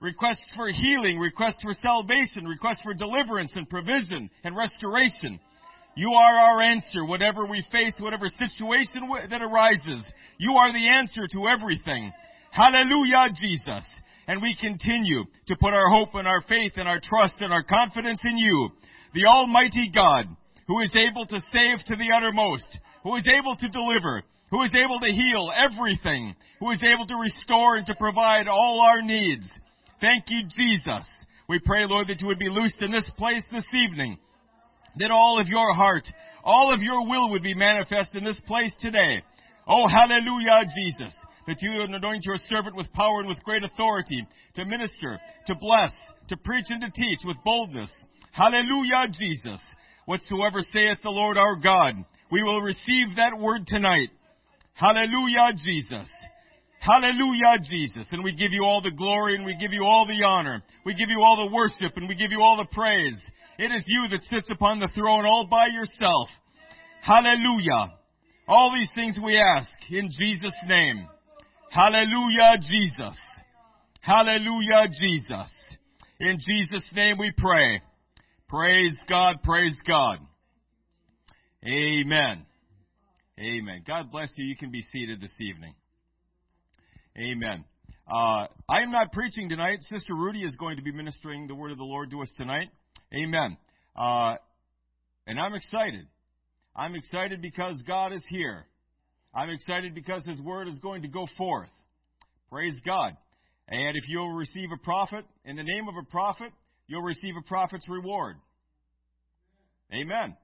requests for healing, requests for salvation, requests for deliverance and provision and restoration. You are our answer, whatever we face, whatever situation that arises. You are the answer to everything. Hallelujah, Jesus. And we continue to put our hope and our faith and our trust and our confidence in you, the Almighty God, who is able to save to the uttermost, who is able to deliver, who is able to heal everything, who is able to restore and to provide all our needs. Thank you, Jesus. We pray, Lord, that you would be loosed in this place this evening, that all of your heart, all of your will would be manifest in this place today. Oh, hallelujah, Jesus, that you would anoint your servant with power and with great authority to minister, to bless, to preach and to teach with boldness. Hallelujah, Jesus. Whatsoever saith the Lord our God, we will receive that word tonight. Hallelujah, Jesus. Hallelujah, Jesus. And we give you all the glory and we give you all the honor. We give you all the worship and we give you all the praise. It is you that sits upon the throne all by yourself. Hallelujah. All these things we ask in Jesus' name. Hallelujah, Jesus. Hallelujah, Jesus. In Jesus' name we pray. Praise God, praise God. Amen. Amen. God bless you. You can be seated this evening. Amen. Uh, I am not preaching tonight. Sister Rudy is going to be ministering the word of the Lord to us tonight. Amen. Uh, and I'm excited. I'm excited because God is here. I'm excited because His word is going to go forth. Praise God. And if you'll receive a prophet in the name of a prophet, you'll receive a prophet's reward. Amen.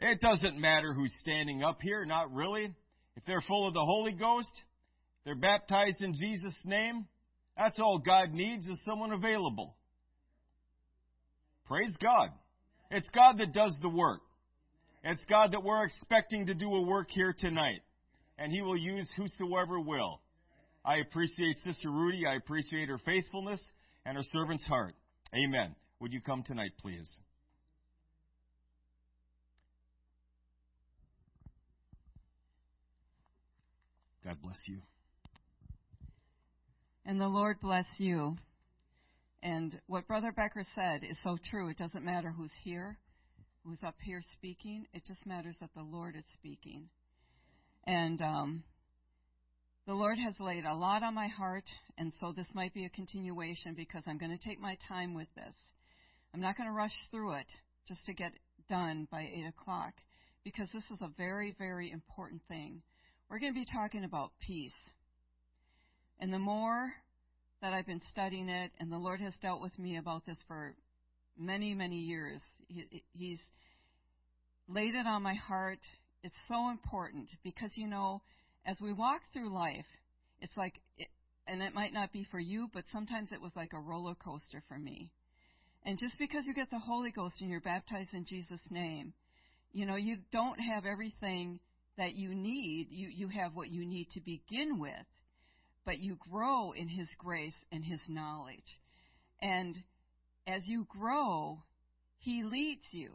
It doesn't matter who's standing up here, not really. If they're full of the Holy Ghost, they're baptized in Jesus' name. That's all God needs is someone available. Praise God. It's God that does the work. It's God that we're expecting to do a work here tonight. And He will use whosoever will. I appreciate Sister Rudy. I appreciate her faithfulness and her servant's heart. Amen. Would you come tonight, please? God bless you. And the Lord bless you. And what Brother Becker said is so true. It doesn't matter who's here, who's up here speaking. It just matters that the Lord is speaking. And um, the Lord has laid a lot on my heart, and so this might be a continuation because I'm going to take my time with this. I'm not going to rush through it just to get done by 8 o'clock because this is a very, very important thing. We're going to be talking about peace. And the more that I've been studying it, and the Lord has dealt with me about this for many, many years, he, He's laid it on my heart. It's so important because, you know, as we walk through life, it's like, it, and it might not be for you, but sometimes it was like a roller coaster for me. And just because you get the Holy Ghost and you're baptized in Jesus' name, you know, you don't have everything that you need. You, you have what you need to begin with but you grow in His grace and His knowledge. And as you grow, He leads you.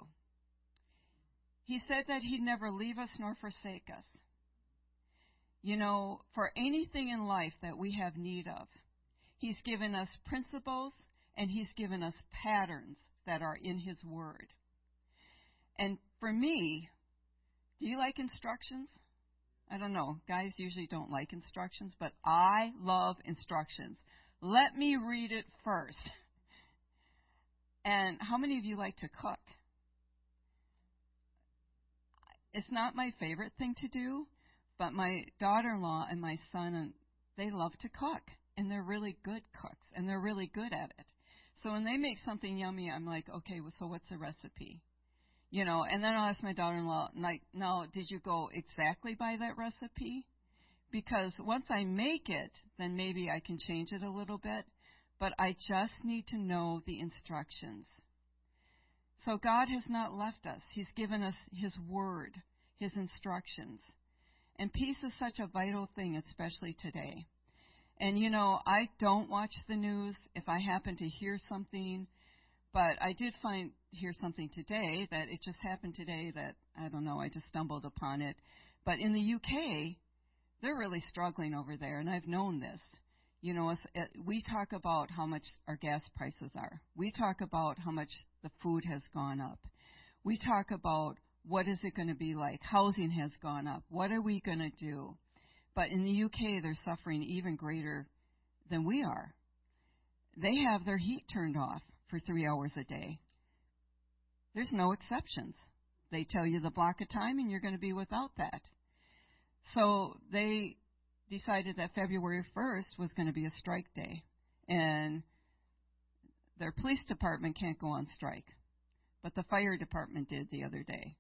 He said that He'd never leave us nor forsake us. You know, for anything in life that we have need of, He's given us principles and He's given us patterns that are in His Word. And for me, do you like instructions? I don't know. Guys usually don't like instructions, but I love instructions. Let me read it first. And how many of you like to cook? It's not my favorite thing to do, but my daughter-in-law and my son, they love to cook, and they're really good cooks, and they're really good at it. So when they make something yummy, I'm like, okay, well, so what's the recipe? You know, and then I'll ask my daughter-in-law, like, now, did you go exactly by that recipe? Because once I make it, then maybe I can change it a little bit, but I just need to know the instructions. So God has not left us. He's given us His Word, His instructions. And peace is such a vital thing, especially today. And you know, I don't watch the news. If I happen to hear something, but I did find hear something today that it just happened today that I don't know, I just stumbled upon it. But in the UK, they're really struggling over there, and I've known this. You know, eh, we talk about how much our gas prices are. We talk about how much the food has gone up. We talk about what is it going to be like? Housing has gone up. What are we going to do? But in the UK, they're suffering even greater than we are. They have their heat turned off for three hours a day. There's no exceptions. They tell you the block of time, and you're going to be without that. So they decided that February 1st was going to be a strike day. And their police department can't go on strike. But the fire department did the other day.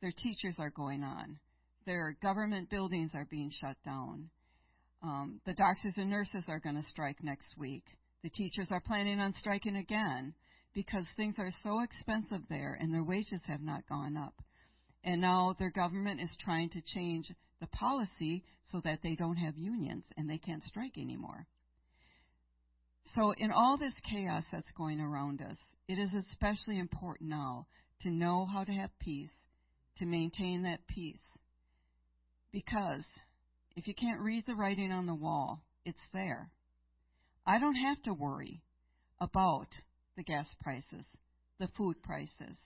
Their teachers are going on. Their government buildings are being shut down. Um, the doctors and nurses are going to strike next week. The teachers are planning on striking again because things are so expensive there and their wages have not gone up. And now their government is trying to change the policy so that they don't have unions and they can't strike anymore. So, in all this chaos that's going around us, it is especially important now to know how to have peace, to maintain that peace. Because if you can't read the writing on the wall, it's there. I don't have to worry about the gas prices, the food prices,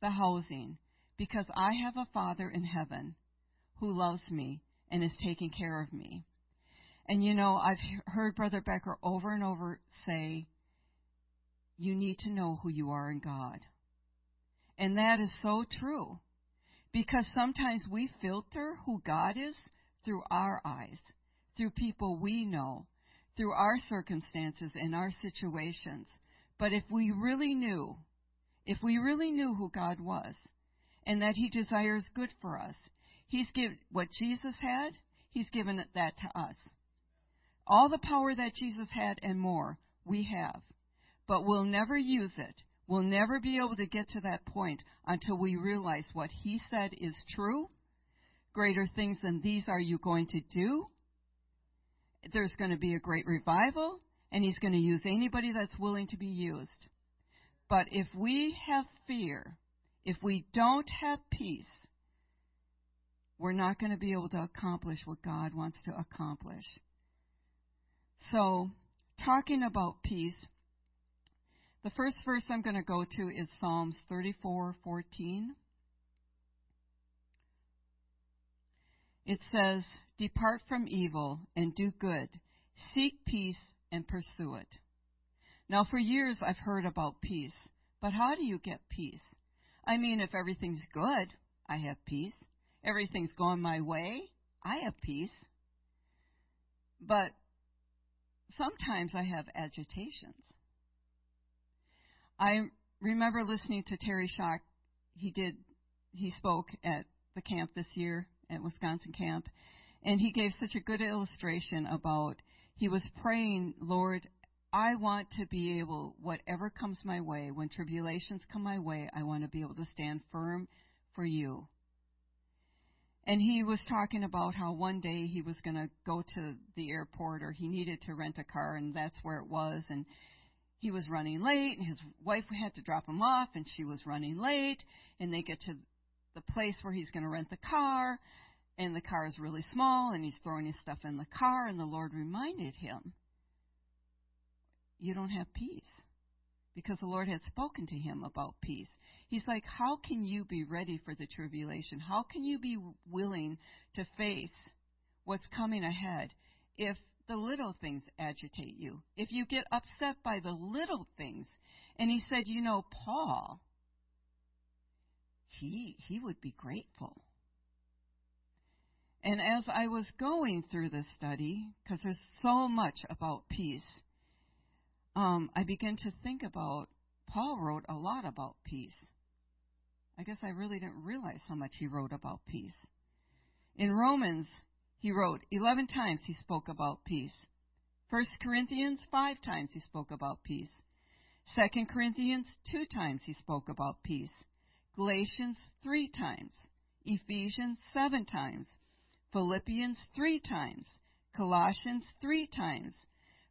the housing, because I have a Father in heaven who loves me and is taking care of me. And you know, I've heard Brother Becker over and over say, you need to know who you are in God. And that is so true. Because sometimes we filter who God is through our eyes, through people we know, through our circumstances and our situations. But if we really knew, if we really knew who God was, and that He desires good for us, He's given what Jesus had, He's given that to us. All the power that Jesus had and more, we have. But we'll never use it. We'll never be able to get to that point until we realize what He said is true. Greater things than these are you going to do. There's going to be a great revival, and He's going to use anybody that's willing to be used. But if we have fear, if we don't have peace, we're not going to be able to accomplish what God wants to accomplish. So, talking about peace, the first verse I'm going to go to is Psalms 34:14. It says, "Depart from evil and do good; seek peace and pursue it." Now, for years I've heard about peace, but how do you get peace? I mean, if everything's good, I have peace everything's going my way, I have peace. But sometimes I have agitations. I remember listening to Terry Shock. He did he spoke at the camp this year at Wisconsin camp and he gave such a good illustration about he was praying, Lord, I want to be able whatever comes my way, when tribulations come my way, I want to be able to stand firm for you. And he was talking about how one day he was going to go to the airport or he needed to rent a car and that's where it was and he was running late and his wife had to drop him off and she was running late and they get to the place where he's going to rent the car and the car is really small and he's throwing his stuff in the car and the Lord reminded him you don't have peace because the Lord had spoken to him about peace. He's like, How can you be ready for the tribulation? How can you be willing to face what's coming ahead if the little things agitate you? If you get upset by the little things. And he said, You know, Paul, he, he would be grateful. And as I was going through this study, because there's so much about peace, um, I began to think about Paul wrote a lot about peace. I guess I really didn't realize how much he wrote about peace. In Romans, he wrote 11 times he spoke about peace. 1 Corinthians, 5 times he spoke about peace. 2 Corinthians, 2 times he spoke about peace. Galatians, 3 times. Ephesians, 7 times. Philippians, 3 times. Colossians, 3 times.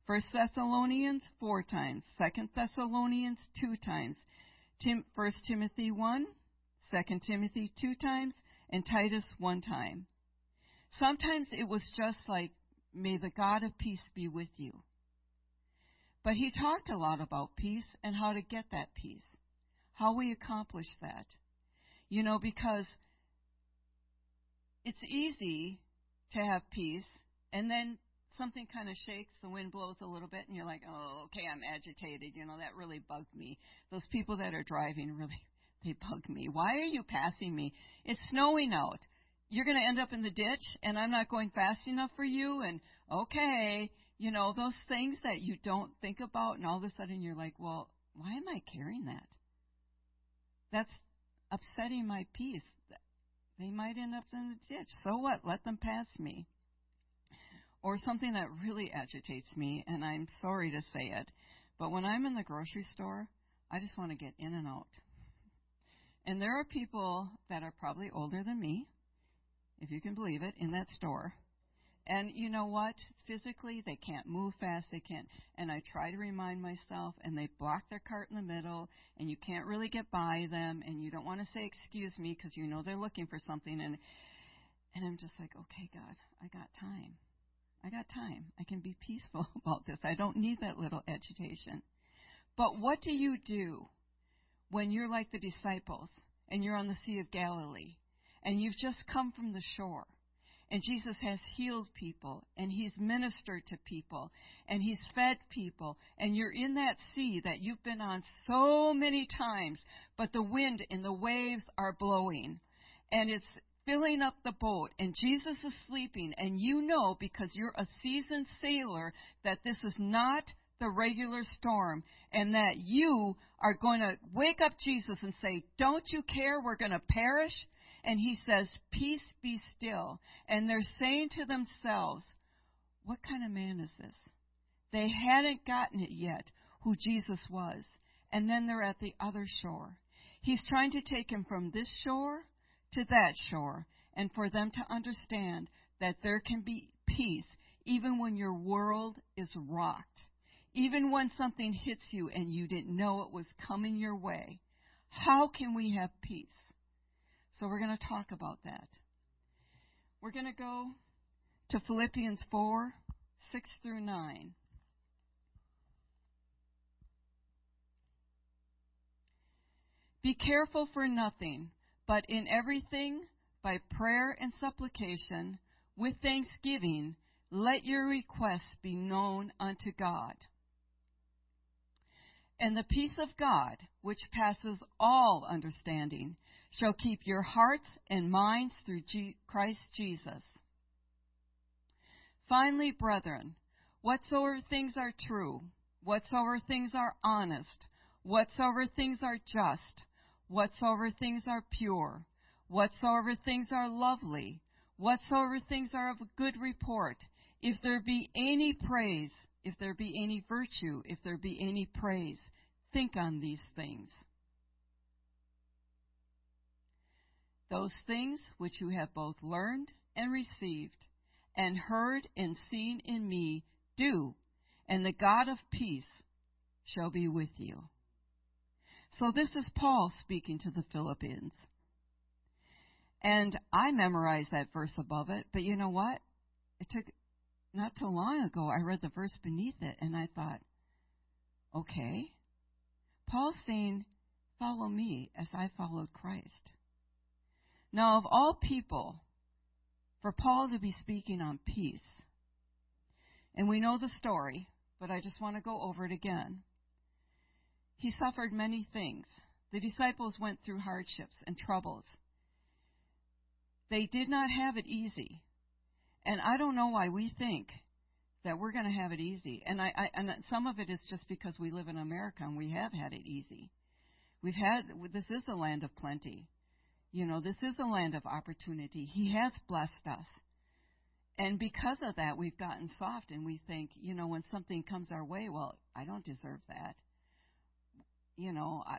1 Thessalonians, 4 times. 2 Thessalonians, 2 times. Tim, 1 Timothy 1, 2 Timothy two times, and Titus one time. Sometimes it was just like may the God of peace be with you. But he talked a lot about peace and how to get that peace, how we accomplish that. You know, because it's easy to have peace and then something kind of shakes, the wind blows a little bit, and you're like, oh, okay, I'm agitated. You know, that really bugged me. Those people that are driving really, they bug me. Why are you passing me? It's snowing out. You're going to end up in the ditch, and I'm not going fast enough for you, and okay, you know, those things that you don't think about, and all of a sudden you're like, well, why am I carrying that? That's upsetting my peace. They might end up in the ditch. So what? Let them pass me or something that really agitates me, and I'm sorry to say it, but when I'm in the grocery store, I just want to get in and out. And there are people that are probably older than me, if you can believe it, in that store. And you know what? Physically, they can't move fast. They can't. And I try to remind myself, and they block their cart in the middle, and you can't really get by them, and you don't want to say excuse me because you know they're looking for something. And and I'm just like, okay, God, I got time. I got time. I can be peaceful about this. I don't need that little agitation. But what do you do when you're like the disciples and you're on the Sea of Galilee and you've just come from the shore and Jesus has healed people and he's ministered to people and he's fed people. And you're in that sea that you've been on so many times, but the wind and the waves are blowing. And it's filling up the boat and Jesus is sleeping. And you know because you're a seasoned sailor that this is not the regular storm and that you are going to wake up Jesus and say, don't you care we're going to perish? And he says, peace be still. And they're saying to themselves, what kind of man is this? They hadn't gotten it yet who Jesus was. And then they're at the other shore. He's trying to take him from this shore to that shore and for them to understand that there can be peace even when your world is rocked, even when something hits you and you didn't know it was coming your way. How can we have peace? So we're going to talk about that. We're going to go to Philippians 4 6 through 9. Be careful for nothing but in everything, by prayer and supplication, with thanksgiving, let your requests be known unto God. And the peace of God, which passes all understanding, shall keep your hearts and minds through Christ Jesus. Finally, brethren, whatsoever things are true, whatsoever things are honest, whatsoever things are just, whatsoever things are pure, whatsoever things are lovely, whatsoever things are of good report, if there be any praise, if there be any virtue, if there be any praise, think on these things. Those things which you have both learned and received, and heard and seen in me, do, and the God of peace shall be with you. So this is Paul speaking to the Philippians. And I memorized that verse above it, but you know what? It took not too long ago I read the verse beneath it and I thought, okay. Paul's saying, follow me as I followed Christ. Now, of all people, for Paul to be speaking on peace, and we know the story, but I just want to go over it again. He suffered many things. The disciples went through hardships and troubles. They did not have it easy. And I don't know why we think that we're going to have it easy. And I, I and some of it is just because we live in America and we have had it easy. We've had this is a land of plenty. You know, this is a land of opportunity. He has blessed us. And because of that, we've gotten soft and we think, you know, when something comes our way, well, I don't deserve that you know, I,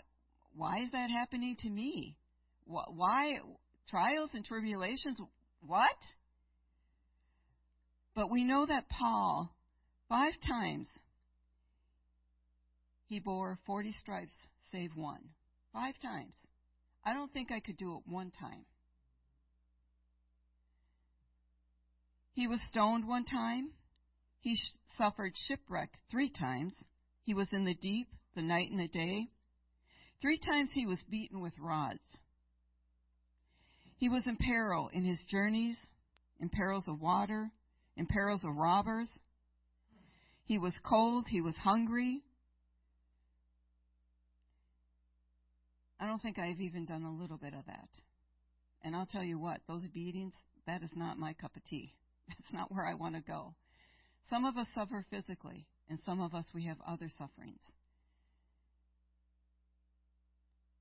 why is that happening to me? Why trials and tribulations? What? But we know that Paul, five times, he bore 40 stripes save one. Five times. I don't think I could do it one time. He was stoned one time. He sh- suffered shipwreck three times. He was in the deep the night and the day. Three times he was beaten with rods. He was in peril in his journeys, in perils of water, in perils of robbers. He was cold, he was hungry. I don't think I've even done a little bit of that. And I'll tell you what, those beatings, that is not my cup of tea. That's not where I want to go. Some of us suffer physically, and some of us we have other sufferings.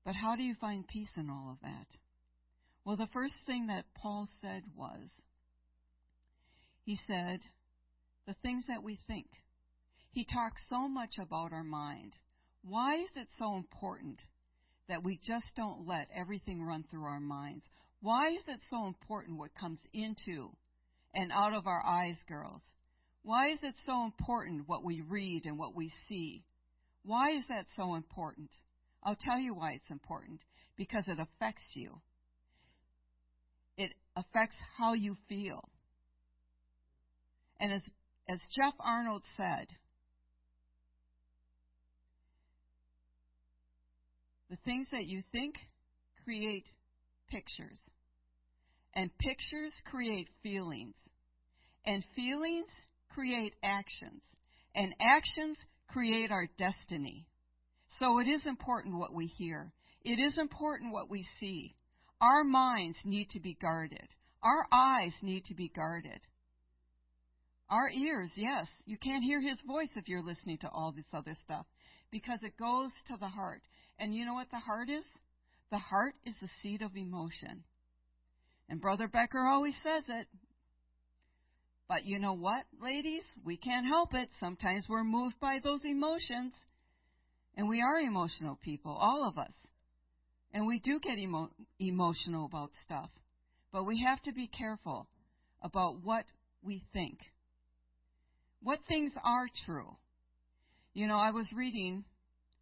But how do you find peace in all of that? Well, the first thing that Paul said was, he said, the things that we think. He talks so much about our mind. Why is it so important that we just don't let everything run through our minds? Why is it so important what comes into and out of our eyes, girls? Why is it so important what we read and what we see? Why is that so important? I'll tell you why it's important. Because it affects you. It affects how you feel. And as, as Jeff Arnold said, the things that you think create pictures. And pictures create feelings. And feelings create actions. And actions create our destiny. So it is important what we hear. It is important what we see. Our minds need to be guarded. Our eyes need to be guarded. Our ears, yes. You can't hear his voice if you're listening to all this other stuff because it goes to the heart. And you know what the heart is? The heart is the seat of emotion. And Brother Becker always says it. But you know what, ladies? We can't help it. Sometimes we're moved by those emotions. And we are emotional people, all of us. And we do get emo- emotional about stuff. But we have to be careful about what we think. What things are true? You know, I was reading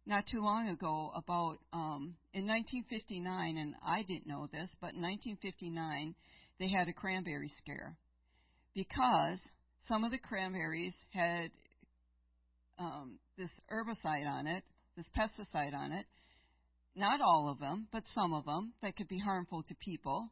not too long ago about um, in 1959, and I didn't know this, but in 1959 they had a cranberry scare because some of the cranberries had um, this herbicide on it this pesticide on it. Not all of them, but some of them that could be harmful to people.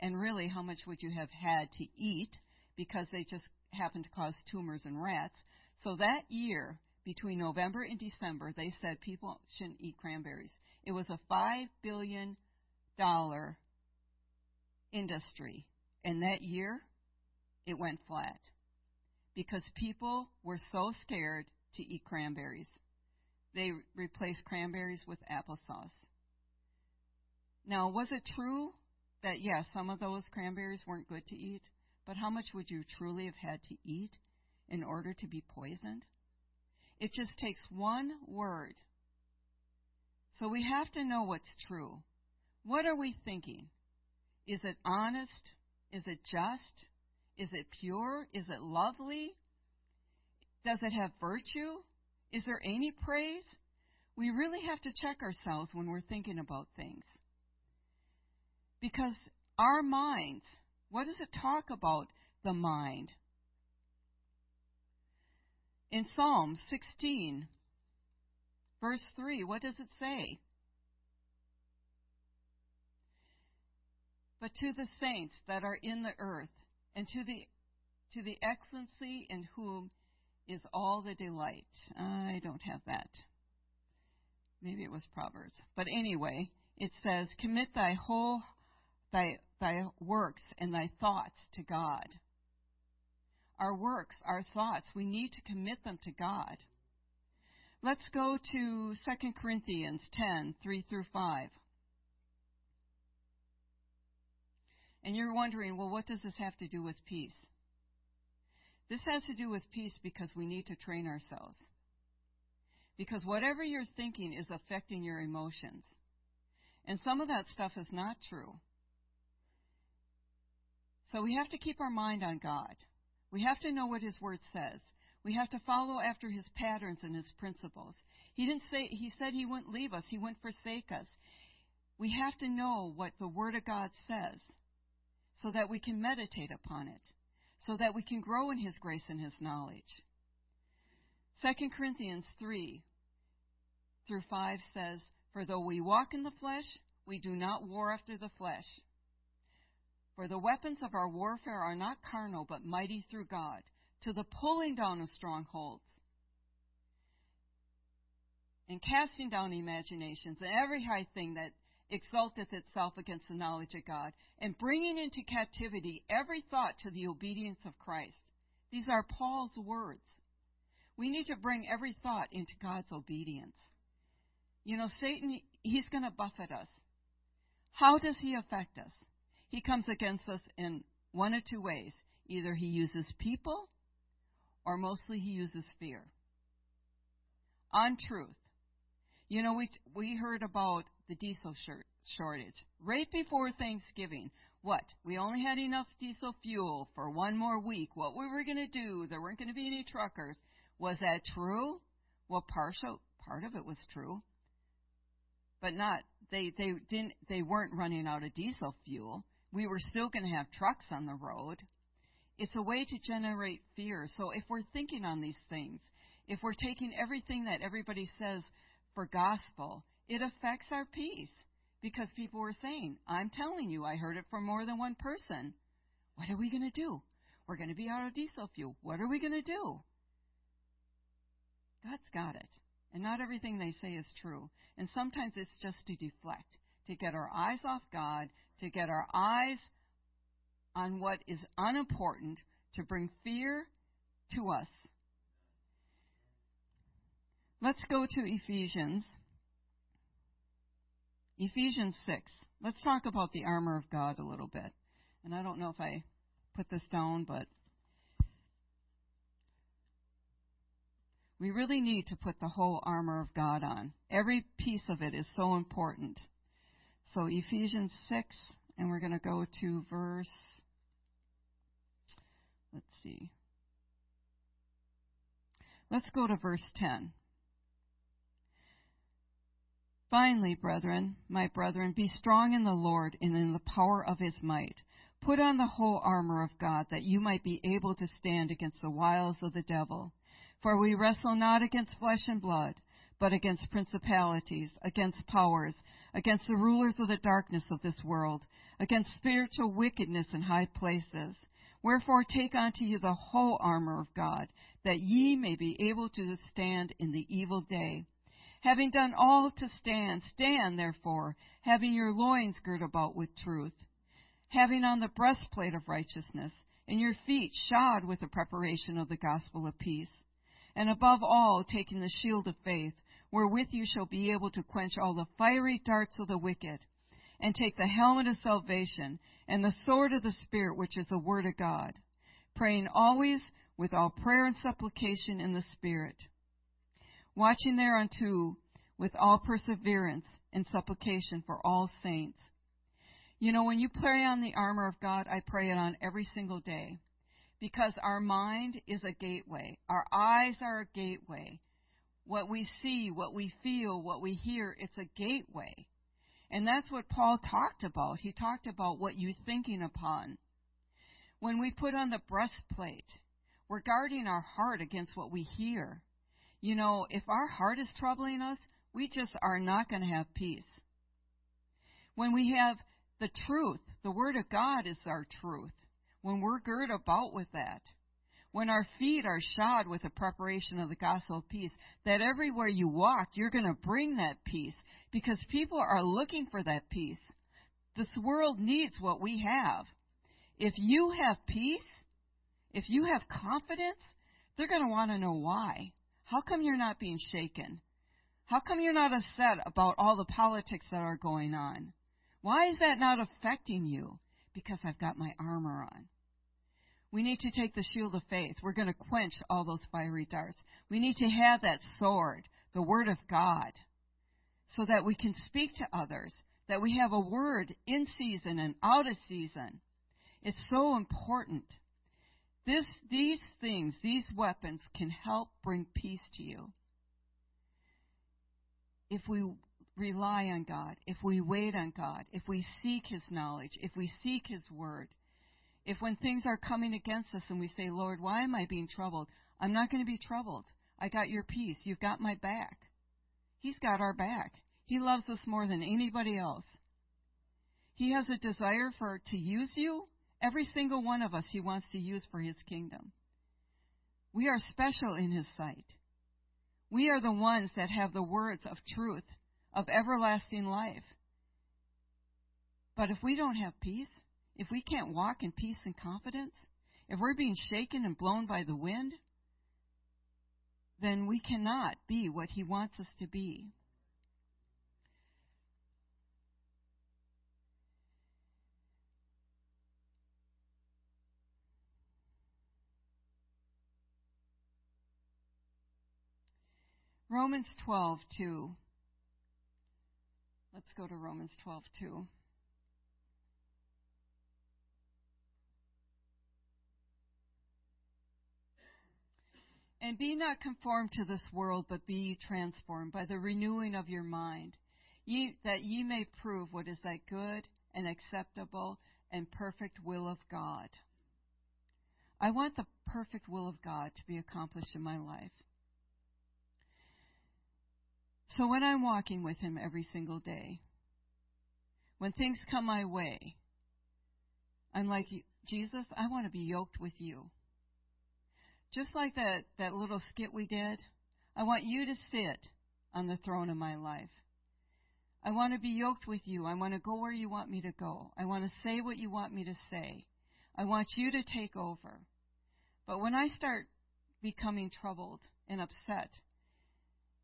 And really, how much would you have had to eat because they just happen to cause tumors in rats? So that year, between November and December, they said people shouldn't eat cranberries. It was a $5 billion industry. And that year, it went flat because people were so scared to eat cranberries they replaced cranberries with applesauce. Now, was it true that, yes, some of those cranberries weren't good to eat? But how much would you truly have had to eat in order to be poisoned? It just takes one word. So we have to know what's true. What are we thinking? Is it honest? Is it just? Is it pure? Is it lovely? Does it have virtue? Is there any praise? We really have to check ourselves when we're thinking about things. Because our minds, what does it talk about the mind? In Psalm 16, verse 3, what does it say? But to the saints that are in the earth, and to the to the excellency in whom is all the delight. I don't have that. Maybe it was Proverbs. But anyway, it says, Commit thy whole thy thy works and thy thoughts to God. Our works, our thoughts, we need to commit them to God. Let's go to 2 Corinthians 10, 3 through 5. And you're wondering, well, what does this have to do with peace? This has to do with peace because we need to train ourselves. Because whatever you're thinking is affecting your emotions. And some of that stuff is not true. So we have to keep our mind on God. We have to know what His Word says. We have to follow after His patterns and His principles. He didn't say, He said He wouldn't leave us, He wouldn't forsake us. We have to know what the Word of God says so that we can meditate upon it. so that we can grow in His grace and His knowledge. 2 Corinthians 3 through 5 says, For though we walk in the flesh, we do not war after the flesh. For the weapons of our warfare are not carnal, but mighty through God, to the pulling down of strongholds, and casting down imaginations, and every high thing that exalteth itself against the knowledge of God, and bringing into captivity every thought to the obedience of Christ. These are Paul's words. We need to bring every thought into God's obedience. You know, Satan, he's going to buffet us. How does he affect us? He comes against us in one of two ways. Either he uses people, or mostly he uses fear. Untruth. You know, we we heard about the diesel shortage right before Thanksgiving. What? We only had enough diesel fuel for one more week. What we were going to do? There weren't going to be any truckers. Was that true? Well, partial part of it was true, but not. They they didn't. They weren't running out of diesel fuel. We were still going to have trucks on the road. It's a way to generate fear. So if we're thinking on these things, if we're taking everything that everybody says for gospel, it affects our peace because people were saying, I'm telling you, I heard it from more than one person. What are we going to do? We're going to be out of diesel fuel. What are we going to do? God's got it. And not everything they say is true. And sometimes it's just to deflect, to get our eyes off God, to get our eyes on what is unimportant, to bring fear to us. Let's go to Ephesians. Ephesians 6. Let's talk about the armor of God a little bit. And I don't know if I put this down, but we really need to put the whole armor of God on. Every piece of it is so important. So Ephesians 6, and we're going to go to verse, let's see. Let's go to verse 10. Finally, brethren, my brethren, be strong in the Lord and in the power of his might. Put on the whole armor of God, that you might be able to stand against the wiles of the devil. For we wrestle not against flesh and blood, but against principalities, against powers, against the rulers of the darkness of this world, against spiritual wickedness in high places. Wherefore take unto you the whole armor of God, that ye may be able to stand in the evil day. Having done all to stand, stand therefore, having your loins girt about with truth, having on the breastplate of righteousness, and your feet shod with the preparation of the gospel of peace, and above all taking the shield of faith, wherewith you shall be able to quench all the fiery darts of the wicked, and take the helmet of salvation and the sword of the Spirit, which is the Word of God, praying always with all prayer and supplication in the Spirit, watching thereunto with all perseverance and supplication for all saints. You know, when you pray on the armor of God, I pray it on every single day because our mind is a gateway. Our eyes are a gateway what we see, what we feel, what we hear, it's a gateway. And that's what Paul talked about. He talked about what you're thinking upon. When we put on the breastplate, we're guarding our heart against what we hear. You know, if our heart is troubling us, we just are not going to have peace. When we have the truth, the Word of God is our truth. When we're girt about with that, when our feet are shod with the preparation of the gospel of peace, that everywhere you walk, you're going to bring that peace because people are looking for that peace. This world needs what we have. If you have peace, if you have confidence, they're going to want to know why. How come you're not being shaken? How come you're not upset about all the politics that are going on? Why is that not affecting you? Because I've got my armor on. We need to take the shield of faith. We're going to quench all those fiery darts. We need to have that sword, the Word of God, so that we can speak to others, that we have a word in season and out of season. It's so important. This, these things, these weapons can help bring peace to you. If we rely on God, if we wait on God, if we seek His knowledge, if we seek His Word, If when things are coming against us and we say, Lord, why am I being troubled? I'm not going to be troubled. I got your peace. You've got my back. He's got our back. He loves us more than anybody else. He has a desire for to use you. Every single one of us he wants to use for his kingdom. We are special in his sight. We are the ones that have the words of truth, of everlasting life. But if we don't have peace, if we can't walk in peace and confidence, if we're being shaken and blown by the wind, then we cannot be what He wants us to be. Romans 12:2. Let's go to Romans 12, And be not conformed to this world, but be transformed by the renewing of your mind, ye, that ye may prove what is that good and acceptable and perfect will of God. I want the perfect will of God to be accomplished in my life. So when I'm walking with Him every single day, when things come my way, I'm like, Jesus, I want to be yoked with you. Just like that, that little skit we did, I want you to sit on the throne of my life. I want to be yoked with you. I want to go where you want me to go. I want to say what you want me to say. I want you to take over. But when I start becoming troubled and upset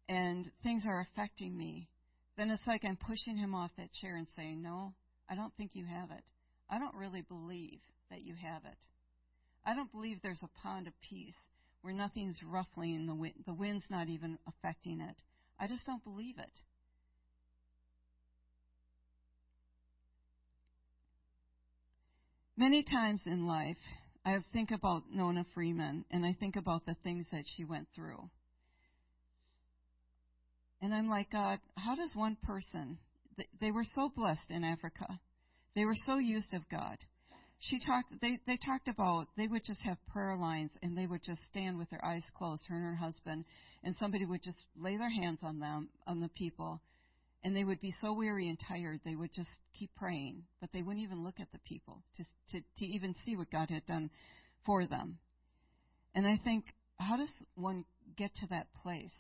and things are affecting me, then it's like I'm pushing him off that chair and saying, No, I don't think you have it. I don't really believe that you have it. I don't believe there's a pond of peace where nothing's ruffling the wind, the wind's not even affecting it. I just don't believe it. Many times in life, I think about Nona Freeman and I think about the things that she went through. And I'm like, God, how does one person, they were so blessed in Africa. They were so used of God she talked they they talked about they would just have prayer lines and they would just stand with their eyes closed her and her husband and somebody would just lay their hands on them on the people and they would be so weary and tired they would just keep praying but they wouldn't even look at the people to to to even see what God had done for them. And i think how does one get to that place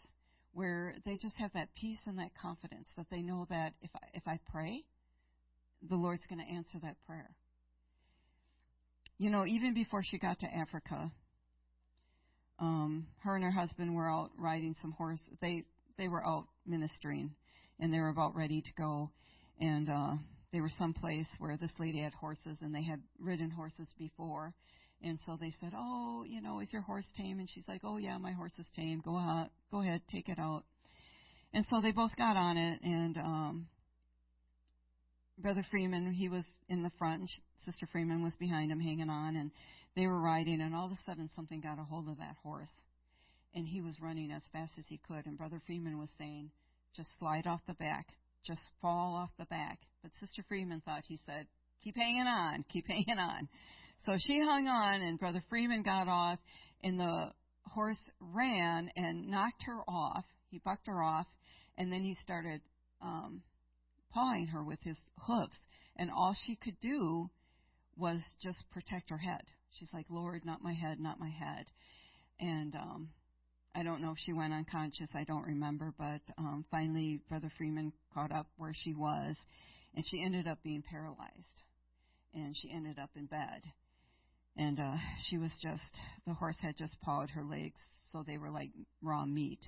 where they just have that peace and that confidence that they know that if I, if I pray the Lord's going to answer that prayer you know, even before she got to Africa, um, her and her husband were out riding some horse. They they were out ministering, and they were about ready to go, and uh, they were someplace where this lady had horses, and they had ridden horses before, and so they said, "Oh, you know, is your horse tame?" And she's like, "Oh yeah, my horse is tame. Go out, go ahead, take it out." And so they both got on it, and um, Brother Freeman, he was in the front, and Sister Freeman was behind him, hanging on, and they were riding, and all of a sudden something got a hold of that horse, and he was running as fast as he could, and Brother Freeman was saying, "Just slide off the back, just fall off the back." But Sister Freeman thought he said, "Keep hanging on, keep hanging on." So she hung on, and Brother Freeman got off, and the horse ran and knocked her off. He bucked her off, and then he started um, pawing her with his hooves. And all she could do was just protect her head. She's like, Lord, not my head, not my head. And um, I don't know if she went unconscious. I don't remember. But um, finally, Brother Freeman caught up where she was, and she ended up being paralyzed. And she ended up in bed. And uh, she was just, the horse had just pawed her legs, so they were like raw meat.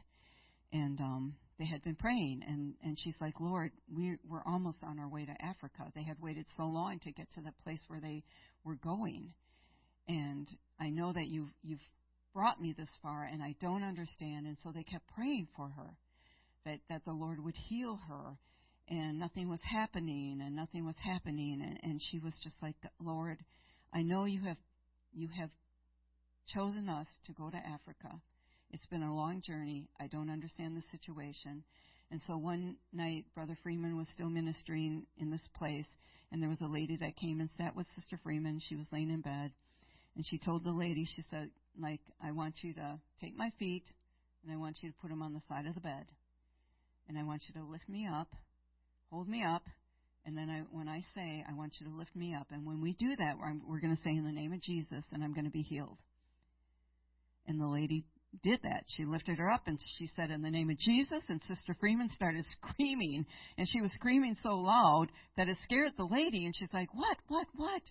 And um, they had been praying and and she's like lord we we're almost on our way to africa. They had waited so long to get to the place where they were going. And i know that you've you've brought me this far and i don't understand. And so they kept praying for her that that the lord would heal her and nothing was happening and nothing was happening. And, and she was just like lord i know you have you have chosen us to go to africa it's been a long journey. I don't understand the situation. And so one night, Brother Freeman was still ministering in this place, And there was a lady that came and sat with Sister Freeman. She was laying in bed. And she told the lady, she said, like, I want you to take my feet and I want you to put them on the side of the bed. And I want you to lift me up, hold me up, and then I, when I say, I want you to lift me up. And when we do that, we're, we're going to say in the name of Jesus, and I'm going to be healed. And the lady did that. She lifted her up and she said, In the name of Jesus. And Sister Freeman started screaming. And she was screaming so loud that it scared the lady. And she's like, What? What? What?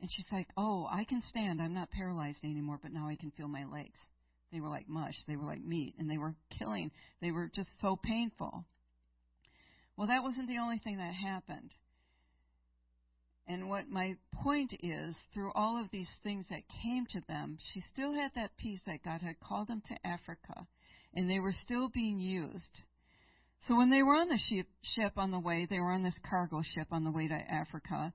And she's like, Oh, I can stand. I'm not paralyzed anymore, but now I can feel my legs. They were like mush. They were like meat. And they were killing. They were just so painful. Well, that wasn't the only thing that happened. And what my point is, through all of these things that came to them, she still had that peace that God had called them to Africa, and they were still being used. So when they were on the ship, ship on the way, they were on this cargo ship on the way to Africa.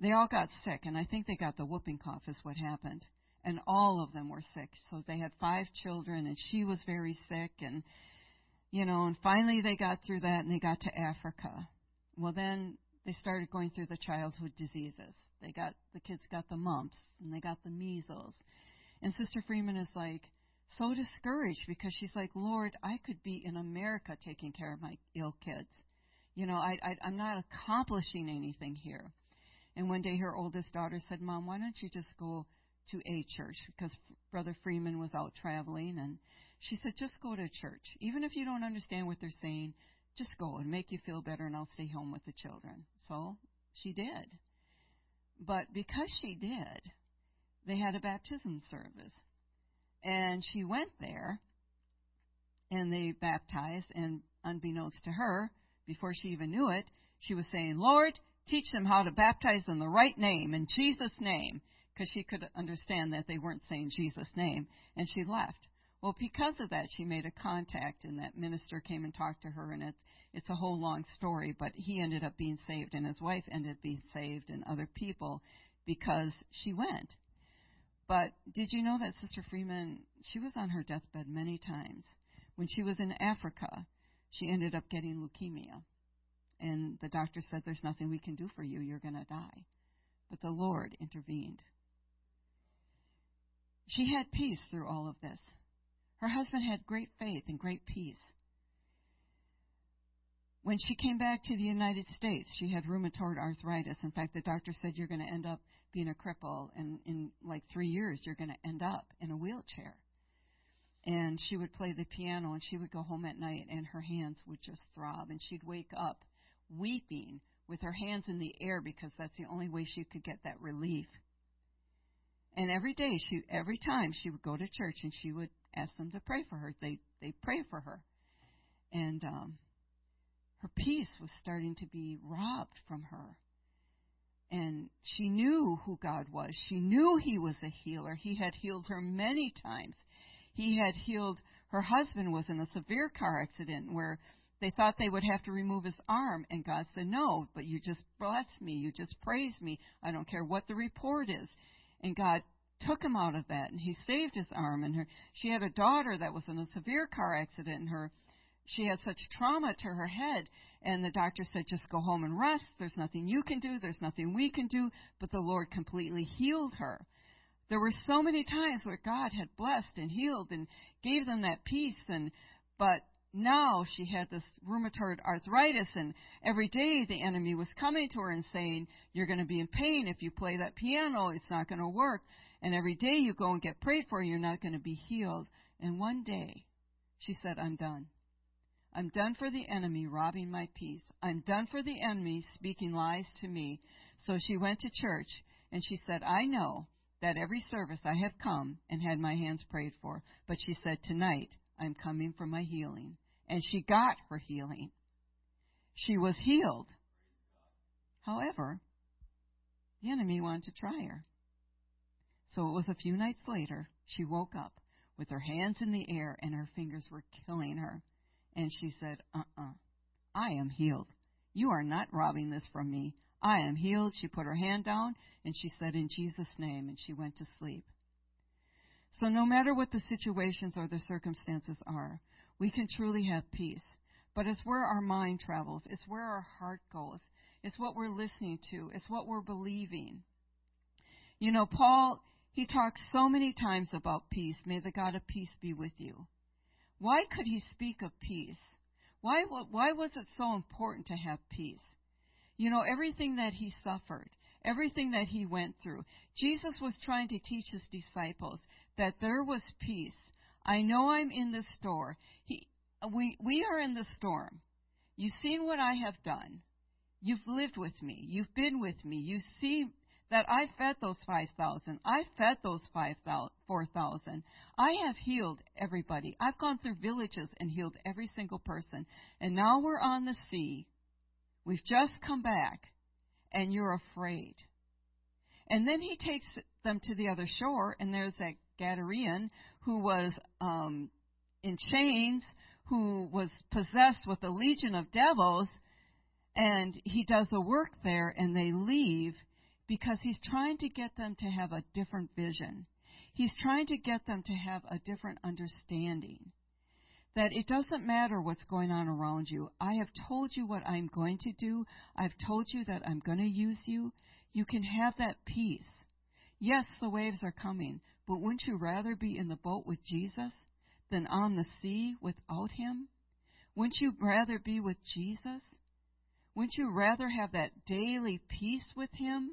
They all got sick, and I think they got the whooping cough, is what happened. And all of them were sick. So they had five children, and she was very sick, and you know, and finally they got through that, and they got to Africa. Well, then they started going through the childhood diseases. They got the kids got the mumps and they got the measles. And Sister Freeman is like so discouraged because she's like, Lord, I could be in America taking care of my ill kids. You know, I, I I'm not accomplishing anything here. And one day her oldest daughter said, Mom, why don't you just go to a church? Because Brother Freeman was out traveling. And she said, just go to church. Even if you don't understand what they're saying, just go and make you feel better, and I'll stay home with the children. So she did. But because she did, they had a baptism service. And she went there, and they baptized, and unbeknownst to her, before she even knew it, she was saying, Lord, teach them how to baptize in the right name, in Jesus' name, because she could understand that they weren't saying Jesus' name, and she left. Well, because of that, she made a contact, and that minister came and talked to her, and it's it's a whole long story. But he ended up being saved, and his wife ended up being saved, and other people because she went. But did you know that Sister Freeman? She was on her deathbed many times. When she was in Africa, she ended up getting leukemia, and the doctor said, "There's nothing we can do for you. You're going to die." But the Lord intervened. She had peace through all of this. Her husband had great faith and great peace. When she came back to the United States, she had rheumatoid arthritis. In fact, the doctor said you're going to end up being a cripple, and in like three years, you're going to end up in a wheelchair. And she would play the piano, and she would go home at night, and her hands would just throb, and she'd wake up weeping with her hands in the air because that's the only way she could get that relief. And every day, she every time she would go to church, and she would ask them to pray for her. They they pray for her, and um, her peace was starting to be robbed from her. And she knew who God was. She knew He was a healer. He had healed her many times. He had healed her husband was in a severe car accident where they thought they would have to remove his arm and God said no but you just bless me you just praise me I don't care what the report is and God took him out of that and he saved his arm and her she had a daughter that was in a severe car accident and her she had such trauma to her head and the doctor said just go home and rest. There's nothing you can do. There's nothing we can do. But the lord completely healed her. There were so many times where god had blessed and healed and gave them that peace and but now she had this rheumatoid arthritis and every day the enemy was coming to her and saying you're going to be in pain if you play that piano. It's not going to work and every day you go and get prayed for, you're not going to be healed. And one day, she said, I'm done. I'm done for the enemy robbing my peace. I'm done for the enemy speaking lies to me. So she went to church and she said, I know that every service I have come and had my hands prayed for. But she said, Tonight I'm coming for my healing. And she got her healing. She was healed. However, the enemy wanted to try her. So it was a few nights later, she woke up with her hands in the air and her fingers were killing her. And she said, Uh uh-uh, uh, I am healed. You are not robbing this from me. I am healed. She put her hand down and she said, In Jesus' name, and she went to sleep. So no matter what the situations or the circumstances are, we can truly have peace. But it's where our mind travels, it's where our heart goes. It's what we're listening to. It's what we're believing. You know, Paul, he talks so many times about peace. May the God of peace be with you. Why could he speak of peace? Why, why was it so important to have peace? You know, everything that he suffered, everything that he went through, Jesus was trying to teach his disciples that there was peace. I know I'm in the store. He, we, we are in the storm. You've seen what I have done. You've lived with me. You've been with me. You see that I fed those 5,000. I fed those 4,000. I have healed everybody. I've gone through villages and healed every single person. And now we're on the sea. We've just come back, and you're afraid. And then he takes them to the other shore, and there's that Gadarean who was um, in chains, who was possessed with a legion of devils, and he does a work there, and they leave because he's trying to get them to have a different vision. He's trying to get them to have a different understanding. That it doesn't matter what's going on around you. I have told you what I'm going to do. I've told you that I'm going to use you. You can have that peace. Yes, the waves are coming, but wouldn't you rather be in the boat with Jesus than on the sea without him? Wouldn't you rather be with Jesus? Wouldn't you rather have that daily peace with him?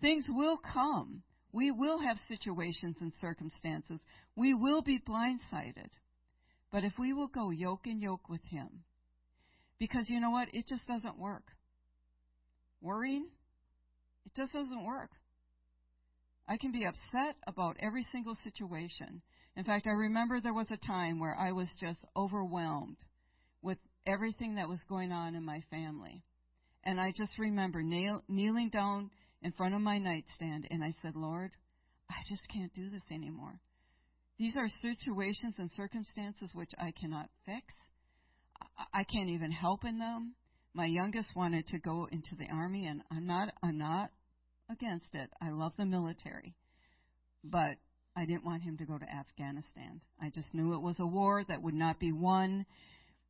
Things will come. We will have situations and circumstances. We will be blindsided. But if we will go yoke and yoke with Him, because you know what? It just doesn't work. Worrying, it just doesn't work. I can be upset about every single situation. In fact, I remember there was a time where I was just overwhelmed with everything that was going on in my family. And I just remember kneeling down in front of my nightstand and I said, Lord, I just can't do this anymore. These are situations and circumstances which I cannot fix. I can't even help in them. My youngest wanted to go into the army and I'm not I'm not against it. I love the military. But I didn't want him to go to Afghanistan. I just knew it was a war that would not be won.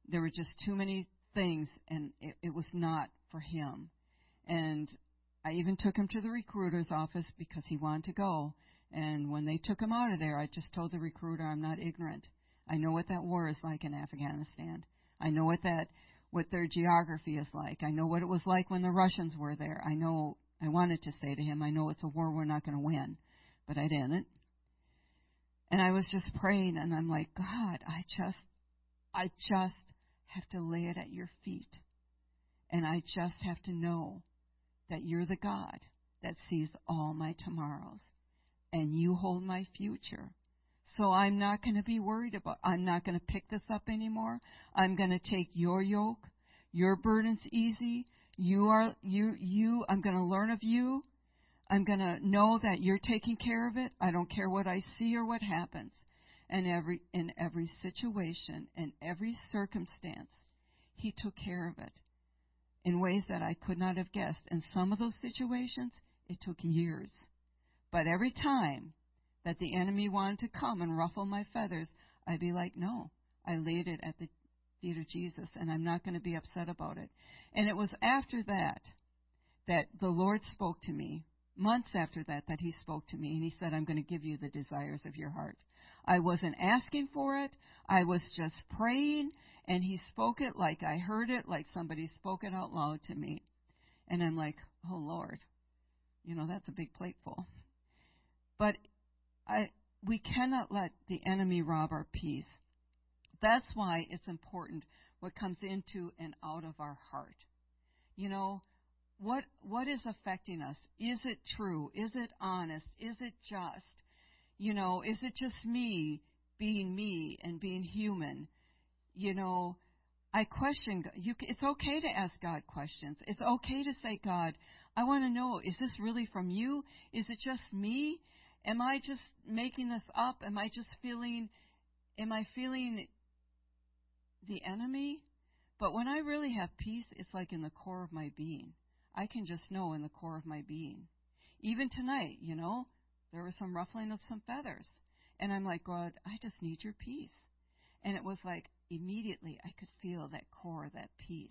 There were just too many things and it, it was not for him. And I even took him to the recruiter's office because he wanted to go. And when they took him out of there, I just told the recruiter, I'm not ignorant. I know what that war is like in Afghanistan. I know what that, what their geography is like. I know what it was like when the Russians were there. I know, I wanted to say to him, I know it's a war we're not going to win. But I didn't. And I was just praying and I'm like, God, I just, I just have to lay it at your feet. And I just have to know that you're the God that sees all my tomorrows and you hold my future. So I'm not going to be worried about, I'm not going to pick this up anymore. I'm going to take your yoke. Your burden's easy. You are, you, you, I'm going to learn of you. I'm going to know that you're taking care of it. I don't care what I see or what happens. And every, in every situation and every circumstance, He took care of it in ways that I could not have guessed. In some of those situations, it took years. But every time that the enemy wanted to come and ruffle my feathers, I'd be like, no, I laid it at the feet of Jesus, and I'm not going to be upset about it. And it was after that that the Lord spoke to me, months after that, that He spoke to me, and He said, I'm going to give you the desires of your heart. I wasn't asking for it. I was just praying and he spoke it like I heard it, like somebody spoke it out loud to me. And I'm like, oh Lord, you know, that's a big plateful. But I, we cannot let the enemy rob our peace. That's why it's important what comes into and out of our heart. You know, what what is affecting us? Is it true? Is it honest? Is it just? You know, is it just me being me and being human? You know, I question. You, it's okay to ask God questions. It's okay to say, God, I want to know: is this really from you? Is it just me? Am I just making this up? Am I just feeling? Am I feeling the enemy? But when I really have peace, it's like in the core of my being. I can just know in the core of my being. Even tonight, you know, there was some ruffling of some feathers. And I'm like, God, I just need your peace. And it was like, immediately I could feel that core, that peace.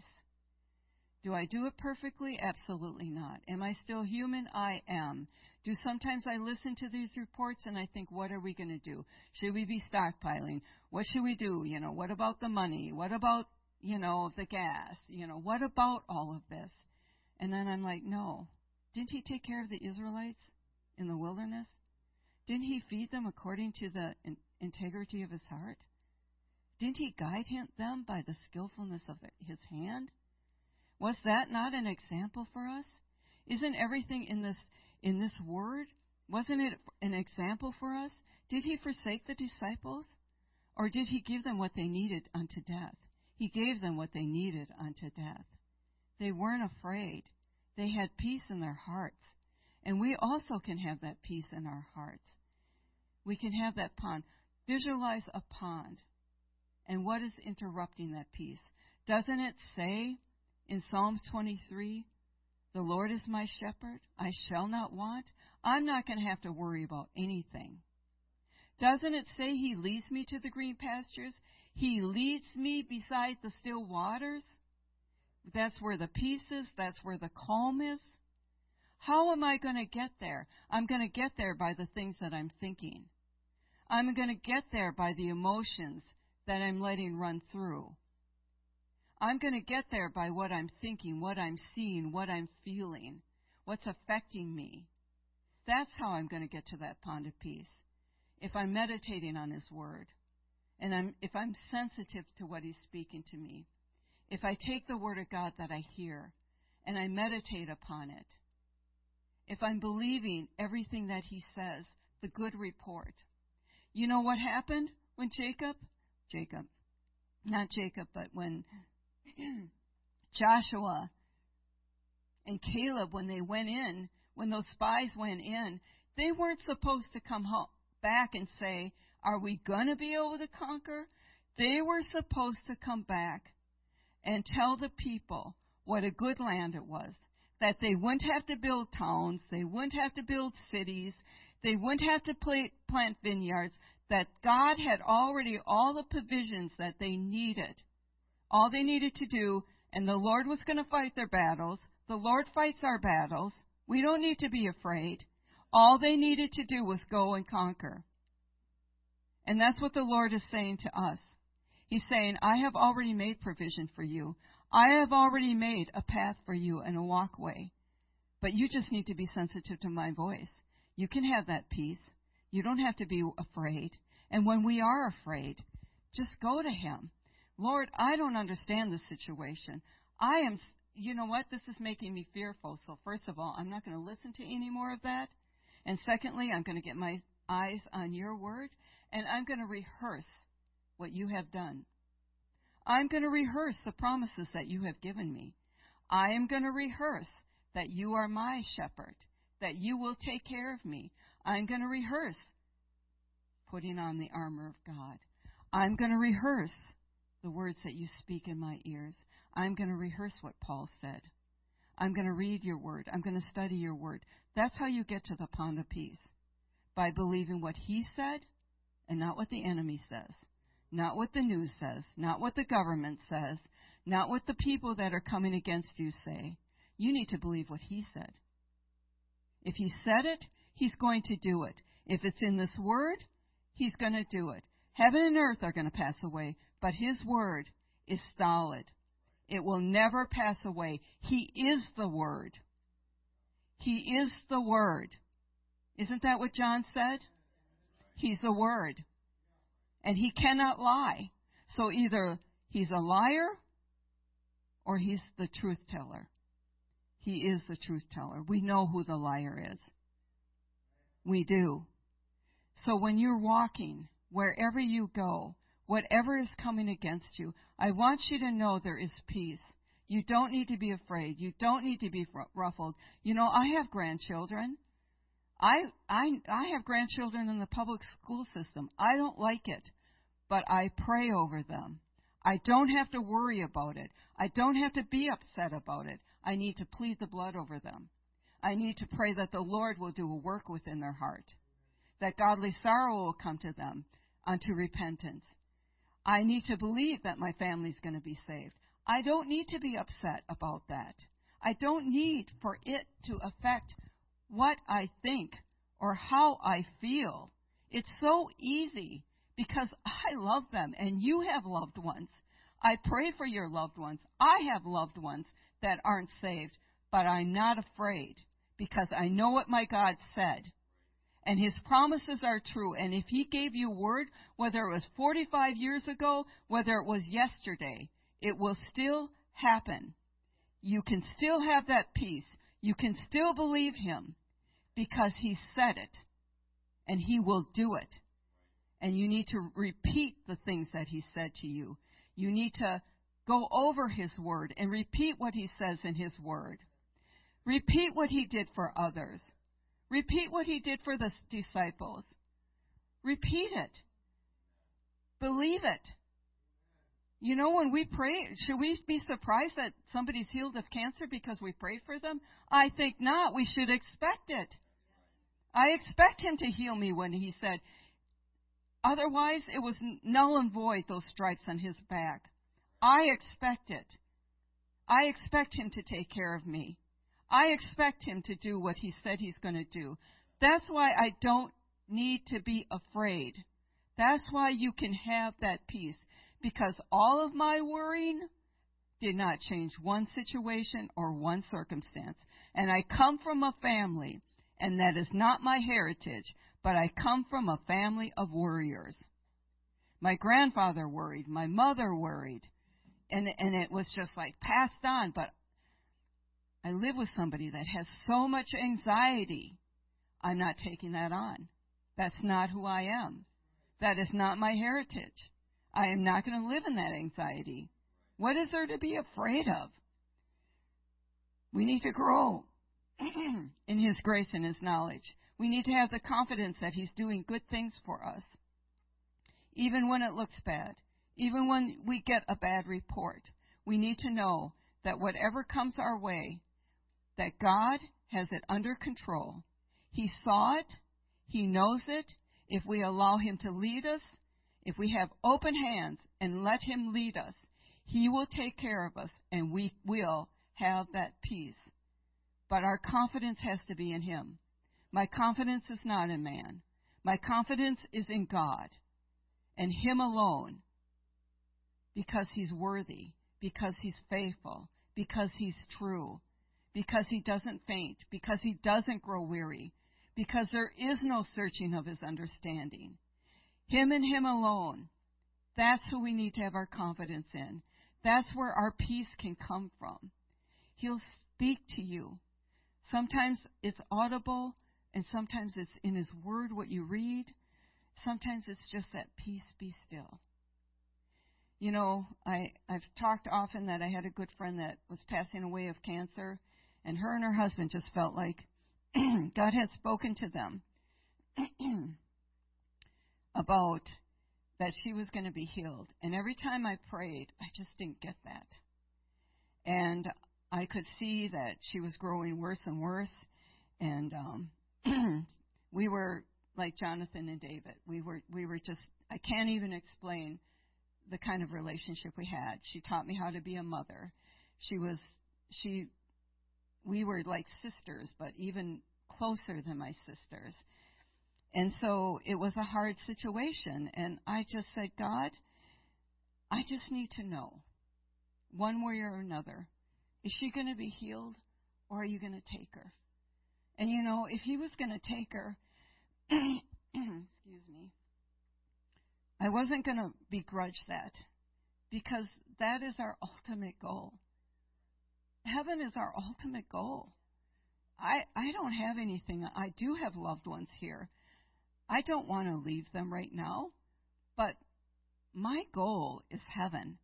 Do I do it perfectly? Absolutely not. Am I still human? I am. Do sometimes I listen to these reports and I think, what are we going to do? Should we be stockpiling? What should we do? You know, what about the money? What about, you know, the gas? You know, what about all of this? And then I'm like, no. Didn't he take care of the Israelites in the wilderness? Didn't he feed them according to the in- integrity of his heart? Didn't he guide him, them by the skillfulness of his hand? Was that not an example for us? Isn't everything in this in this word wasn't it an example for us? Did he forsake the disciples or did he give them what they needed unto death? He gave them what they needed unto death. They weren't afraid. They had peace in their hearts. And we also can have that peace in our hearts. We can have that pond. Visualize a pond. And what is interrupting that peace? Doesn't it say in Psalms 23, the Lord is my shepherd, I shall not want. I'm not going to have to worry about anything. Doesn't it say He leads me to the green pastures? He leads me beside the still waters? That's where the peace is. That's where the calm is. How am I going to get there? I'm going to get there by the things that I'm thinking. I'm going to get there by the emotions that I'm letting run through. I'm going to get there by what I'm thinking, what I'm seeing, what I'm feeling, what's affecting me. That's how I'm going to get to that pond of peace. If I'm meditating on His Word, and I'm, if I'm sensitive to what He's speaking to me, if I take the Word of God that I hear and I meditate upon it, if I'm believing everything that He says, the good report. You know what happened when Jacob, Jacob, not Jacob, but when Joshua and Caleb, when they went in, when those spies went in, they weren't supposed to come home, back and say, Are we going to be able to conquer? They were supposed to come back and tell the people what a good land it was. That they wouldn't have to build towns, they wouldn't have to build cities, they wouldn't have to plant vineyards, that God had already all the provisions that they needed all they needed to do, and the Lord was going to fight their battles. The Lord fights our battles. We don't need to be afraid. All they needed to do was go and conquer. And that's what the Lord is saying to us. He's saying, I have already made provision for you. I have already made a path for you and a walkway. But you just need to be sensitive to my voice. You can have that peace. You don't have to be afraid. And when we are afraid, just go to Him. Lord, I don't understand the situation. I am, you know what? This is making me fearful. So, first of all, I'm not going to listen to any more of that. And secondly, I'm going to get my eyes on your word and I'm going to rehearse what you have done. I'm going to rehearse the promises that you have given me. I am going to rehearse that you are my shepherd, that you will take care of me. I'm going to rehearse putting on the armor of God. I'm going to rehearse the words that you speak in my ears. I'm going to rehearse what Paul said. I'm going to read your word. I'm going to study your word. That's how you get to the pond of peace. By believing what he said and not what the enemy says. Not what the news says. Not what the government says. Not what the people that are coming against you say. You need to believe what he said. If he said it, he's going to do it. If it's in this word, he's going to do it. Heaven and earth are going to pass away, but His Word is solid. It will never pass away. He is the Word. He is the Word. Isn't that what John said? He's the Word. And He cannot lie. So either He's a liar or He's the truth teller. He is the truth teller. We know who the liar is. We do. So when you're walking, wherever you go, whatever is coming against you, I want you to know there is peace. You don't need to be afraid. You don't need to be ruffled. You know, I have grandchildren. I I I have grandchildren in the public school system. I don't like it, but I pray over them. I don't have to worry about it. I don't have to be upset about it. I need to plead the blood over them. I need to pray that the Lord will do a work within their heart, that godly sorrow will come to them unto repentance. I need to believe that my family's going to be saved. I don't need to be upset about that. I don't need for it to affect what I think or how I feel. It's so easy because I love them and you have loved ones. I pray for your loved ones. I have loved ones that aren't saved, but I'm not afraid because I know what my God said. And his promises are true. And if he gave you word, whether it was 45 years ago, whether it was yesterday, it will still happen. You can still have that peace. You can still believe him because he said it and he will do it. And you need to repeat the things that he said to you. You need to go over his word and repeat what he says in his word. Repeat what he did for others. Repeat what he did for the disciples. Repeat it. Believe it. You know, when we pray, should we be surprised that somebody's healed of cancer because we pray for them? I think not. We should expect it. I expect him to heal me when he said, otherwise it was null and void, those stripes on his back. I expect it. I expect him to take care of me. I expect him to do what he said he's going to do. That's why I don't need to be afraid. That's why you can have that peace. Because all of my worrying did not change one situation or one circumstance. And I come from a family, and that is not my heritage, but I come from a family of worriers. My grandfather worried, my mother worried, and and it was just like passed on, but I live with somebody that has so much anxiety. I'm not taking that on. That's not who I am. That is not my heritage. I am not going to live in that anxiety. What is there to be afraid of? We need to grow in His grace and His knowledge. We need to have the confidence that He's doing good things for us. Even when it looks bad, even when we get a bad report, we need to know that whatever comes our way, that God has it under control. He saw it. He knows it. If we allow Him to lead us, if we have open hands and let Him lead us, He will take care of us and we will have that peace. But our confidence has to be in Him. My confidence is not in man. My confidence is in God and Him alone because He's worthy, because He's faithful, because He's true, because he doesn't faint, because he doesn't grow weary, because there is no searching of his understanding. Him and him alone. That's who we need to have our confidence in. That's where our peace can come from. He'll speak to you. Sometimes it's audible, and sometimes it's in His Word what you read. Sometimes it's just that peace be still. You know, I, I've talked often that I had a good friend that was passing away of cancer, and her and her husband just felt like God had spoken to them about that she was going to be healed. And every time I prayed, I just didn't get that. And I could see that she was growing worse and worse. And um, we were like Jonathan and David. We were we were just I can't even explain the kind of relationship we had. She taught me how to be a mother. She was she we were like sisters, but even closer than my sisters. And so it was a hard situation. And I just said, God, I just need to know, one way or another, is she going to be healed or are you going to take her? And you know, if he was going to take her, excuse me, I wasn't going to begrudge that because that is our ultimate goal. Heaven is our ultimate goal. I, I don't have anything. I do have loved ones here. I don't want to leave them right now, but my goal is heaven.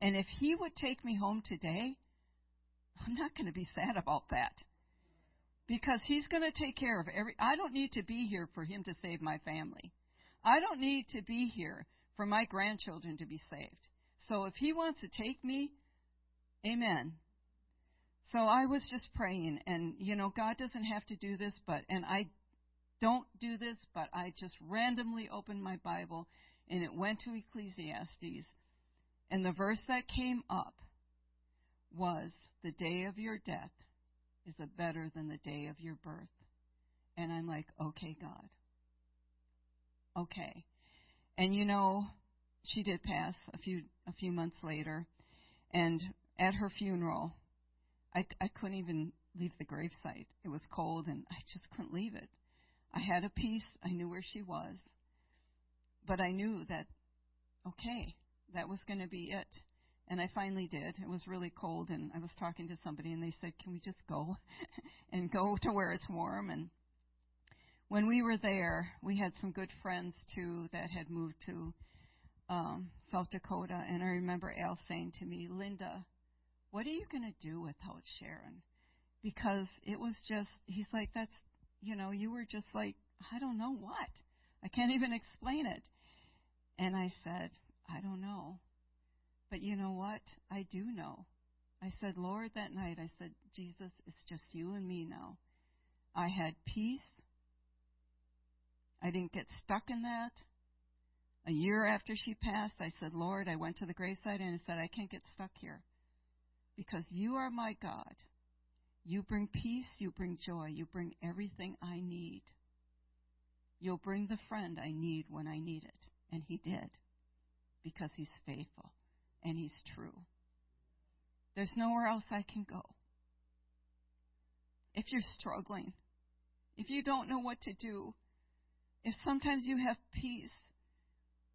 And if He would take me home today, I'm not going to be sad about that. Because He's going to take care of every. I don't need to be here for Him to save my family. I don't need to be here for my grandchildren to be saved. So if He wants to take me, amen. So I was just praying, and you know, God doesn't have to do this, but, and I don't do this, but I just randomly opened my Bible and it went to Ecclesiastes. And the verse that came up was, The day of your death is a better than the day of your birth. And I'm like, okay, God. Okay. And you know, she did pass a few a few months later, and at her funeral, I I couldn't even leave the gravesite. It was cold, and I just couldn't leave it. I had a peace. I knew where she was, but I knew that okay, that was going to be it. And I finally did. It was really cold, and I was talking to somebody, and they said, "Can we just go and go to where it's warm?" And when we were there, we had some good friends too that had moved to um, South Dakota, and I remember Al saying to me, "Linda, what are you going to do without Sharon?" Because it was just, he's like, "That's, you know, you were just like, I don't know what. I can't even explain it." And I said, "I don't know." But you know what? I do know. I said, Lord, that night, I said, Jesus, it's just you and me now. I had peace. I didn't get stuck in that. A year after she passed, I said, Lord, I went to the gravesite and I said, I can't get stuck here. Because you are my God. You bring peace, you bring joy, you bring everything I need. You'll bring the friend I need when I need it. And he did. Because he's faithful and He's true. There's nowhere else I can go. If you're struggling, if you don't know what to do, if sometimes you have peace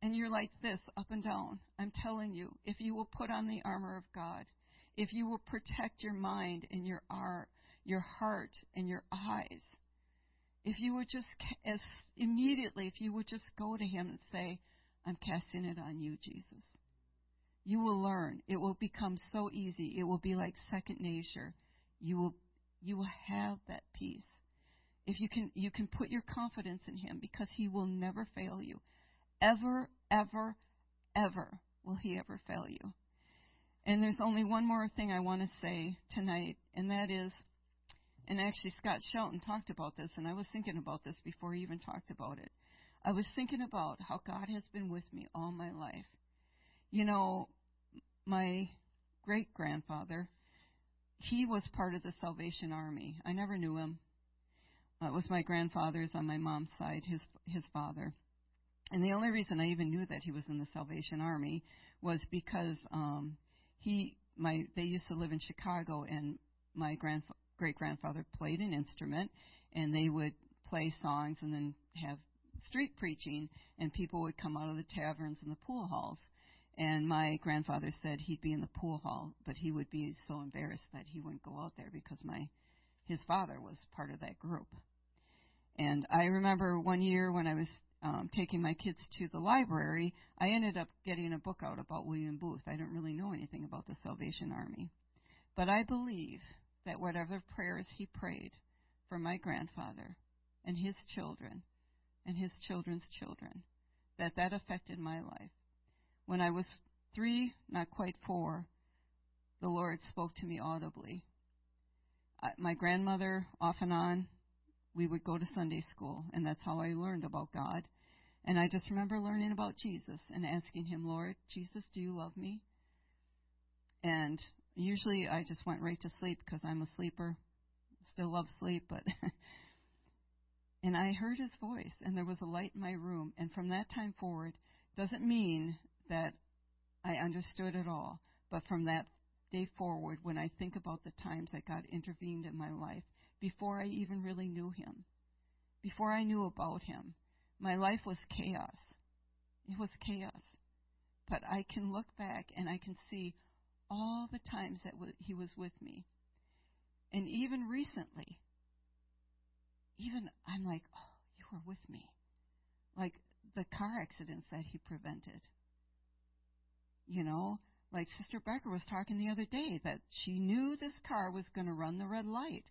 and you're like this up and down, I'm telling you, if you will put on the armor of God, if you will protect your mind and your art, your heart and your eyes, if you would just as immediately, if you would just go to Him and say, I'm casting it on you, Jesus. You will learn. It will become so easy. It will be like second nature. You will you will have that peace. If you can you can put your confidence in him because he will never fail you. Ever, ever, ever will he ever fail you. And there's only one more thing I want to say tonight, and that is and actually Scott Shelton talked about this and I was thinking about this before he even talked about it. I was thinking about how God has been with me all my life. You know, my great grandfather, he was part of the Salvation Army. I never knew him. Uh, it was my grandfather's on my mom's side, his his father. And the only reason I even knew that he was in the Salvation Army was because um he my they used to live in Chicago and my grand great grandfather played an instrument and they would play songs and then have street preaching and people would come out of the taverns and the pool halls and my grandfather said he'd be in the pool hall, but he would be so embarrassed that he wouldn't go out there because my his father was part of that group. And I remember one year when I was um, taking my kids to the library, I ended up getting a book out about William Booth. I didn't really know anything about the Salvation Army, but I believe that whatever prayers he prayed for my grandfather and his children and his children's children, that that affected my life when I was three, not quite four, the Lord spoke to me audibly. I, my grandmother, off and on, we would go to Sunday school, and that's how I learned about God. And I just remember learning about Jesus and asking him, Lord, Jesus, do you love me? And usually I just went right to sleep because I'm a sleeper. Still love sleep, but. and I heard his voice, and there was a light in my room. And from that time forward, doesn't mean that I understood it all. But from that day forward, when I think about the times that God intervened in my life, before I even really knew Him, before I knew about Him, my life was chaos. It was chaos. But I can look back and I can see all the times that He was with me. And even recently, even I'm like, oh, you were with me. Like the car accidents that He prevented you know, like Sister Becker was talking the other day, that she knew this car was going to run the red light.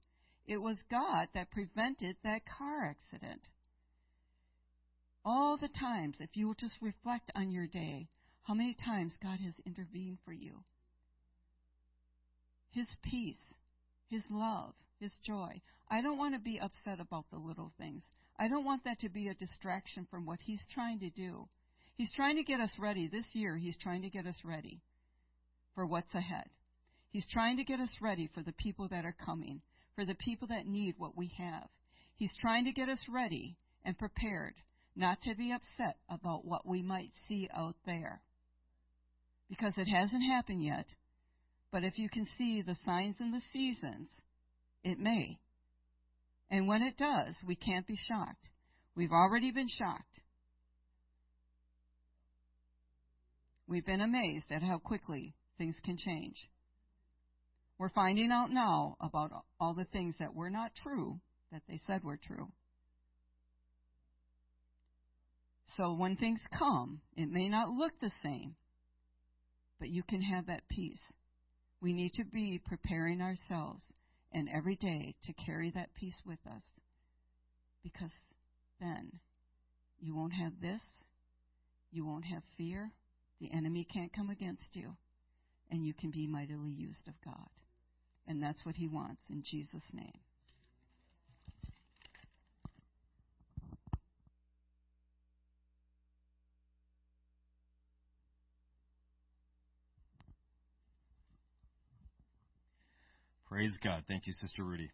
It was God that prevented that car accident. All the times, if you will just reflect on your day, how many times God has intervened for you. His peace, His love, His joy. I don't want to be upset about the little things. I don't want that to be a distraction from what He's trying to do. He's trying to get us ready. This year, He's trying to get us ready for what's ahead. He's trying to get us ready for the people that are coming, for the people that need what we have. He's trying to get us ready and prepared, not to be upset about what we might see out there. Because it hasn't happened yet. But if you can see the signs and the seasons, it may. And when it does, we can't be shocked. We've already been shocked. We've been amazed at how quickly things can change. We're finding out now about all the things that were not true that they said were true. So when things come, it may not look the same, but you can have that peace. We need to be preparing ourselves and every day to carry that peace with us because then you won't have this, you won't have fear, the enemy can't come against you, and you can be mightily used of God. And that's what he wants in Jesus' name. Praise God. Thank you, Sister Rudy.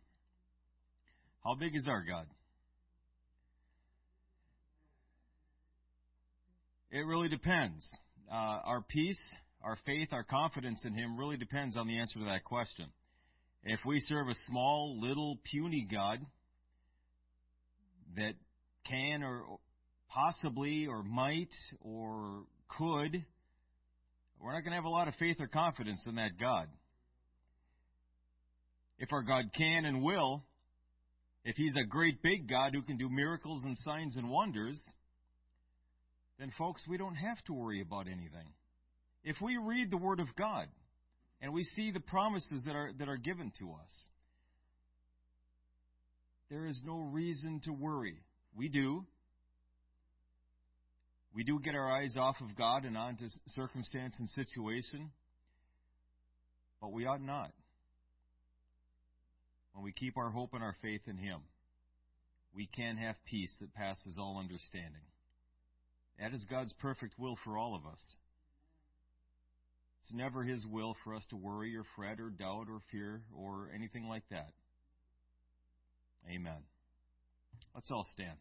How big is our God? It really depends. Uh, our peace, our faith, our confidence in Him really depends on the answer to that question. If we serve a small, little, puny God that can or possibly or might or could, we're not going to have a lot of faith or confidence in that God. If our God can and will, if He's a great big God who can do miracles and signs and wonders, then, folks, we don't have to worry about anything. If we read the Word of God and we see the promises that are, that are given to us, there is no reason to worry. We do. We do get our eyes off of God and onto circumstance and situation, but we ought not. When we keep our hope and our faith in Him, we can have peace that passes all understanding. That is God's perfect will for all of us. It's never His will for us to worry or fret or doubt or fear or anything like that. Amen. Let's all stand.